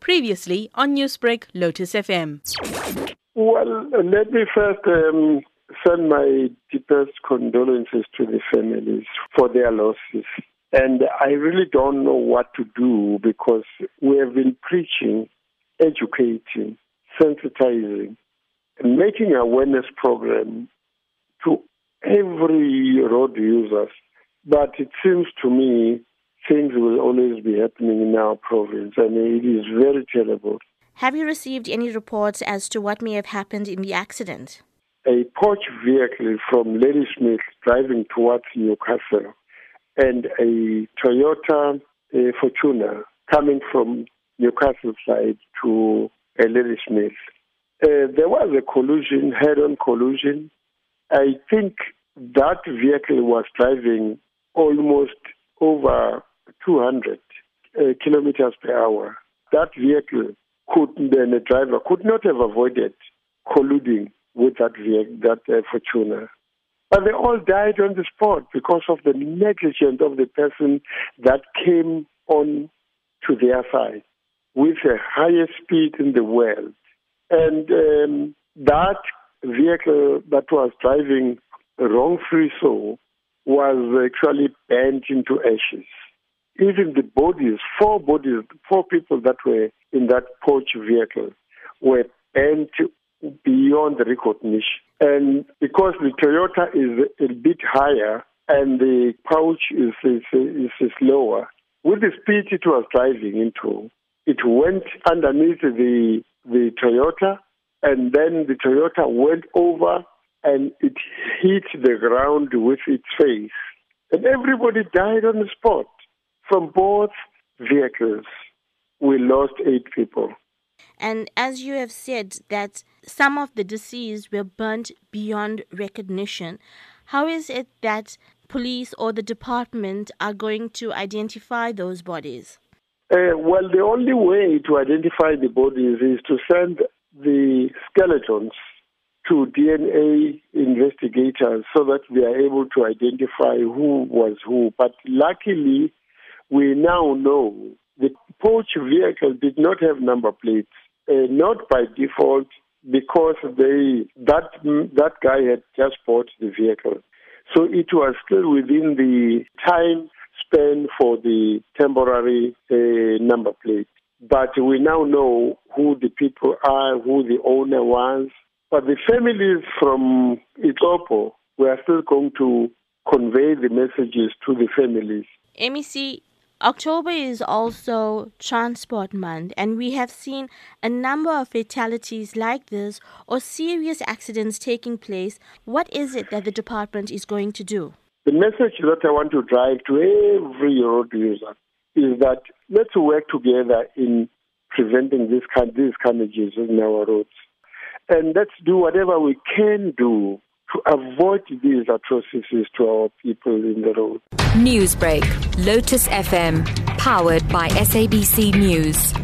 Previously on Newsbreak, Lotus FM. Well, let me first um, send my deepest condolences to the families for their losses. And I really don't know what to do because we have been preaching, educating, sensitizing, and making awareness program to every road users. But it seems to me things will always be happening in our province, and it is very terrible. Have you received any reports as to what may have happened in the accident? A Porsche vehicle from Ladysmith driving towards Newcastle and a Toyota uh, Fortuner coming from Newcastle side to uh, Ladysmith. Uh, there was a collision, head-on collision. I think that vehicle was driving almost over 200 uh, kilometers per hour. That vehicle could, then the driver could not have avoided colluding with that vehicle, that uh, Fortuner. But they all died on the spot because of the negligence of the person that came on to their side with the highest speed in the world. And um, that vehicle that was driving wrongfully so was actually burnt into ashes. Even the bodies, four bodies, four people that were in that Porsche vehicle were burnt beyond recognition. And because the Toyota is a bit higher and the Porsche is, is, is, is lower, with the speed it was driving into, it went underneath the, the Toyota and then the Toyota went over and it hit the ground with its face. And everybody died on the spot from both vehicles. We lost eight people. And as you have said, that some of the deceased were burnt beyond recognition, how is it that police or the department are going to identify those bodies? Uh, well, the only way to identify the bodies is to send the skeletons to DNA investigators so that we are able to identify who was who. But luckily, we now know the Porsche vehicle did not have number plates uh, not by default because they that that guy had just bought the vehicle, so it was still within the time span for the temporary uh, number plate. But we now know who the people are, who the owner was. But the families from Itopo, we are still going to convey the messages to the families. MEC, October is also Transport Month, and we have seen a number of fatalities like this or serious accidents taking place. What is it that the department is going to do? The message that I want to drive to every road user is that let's work together in preventing this kind, these carnages in our roads. And let's do whatever we can do to avoid these atrocities to our people in the road. Newsbreak, Lotus FM, powered by SABC News.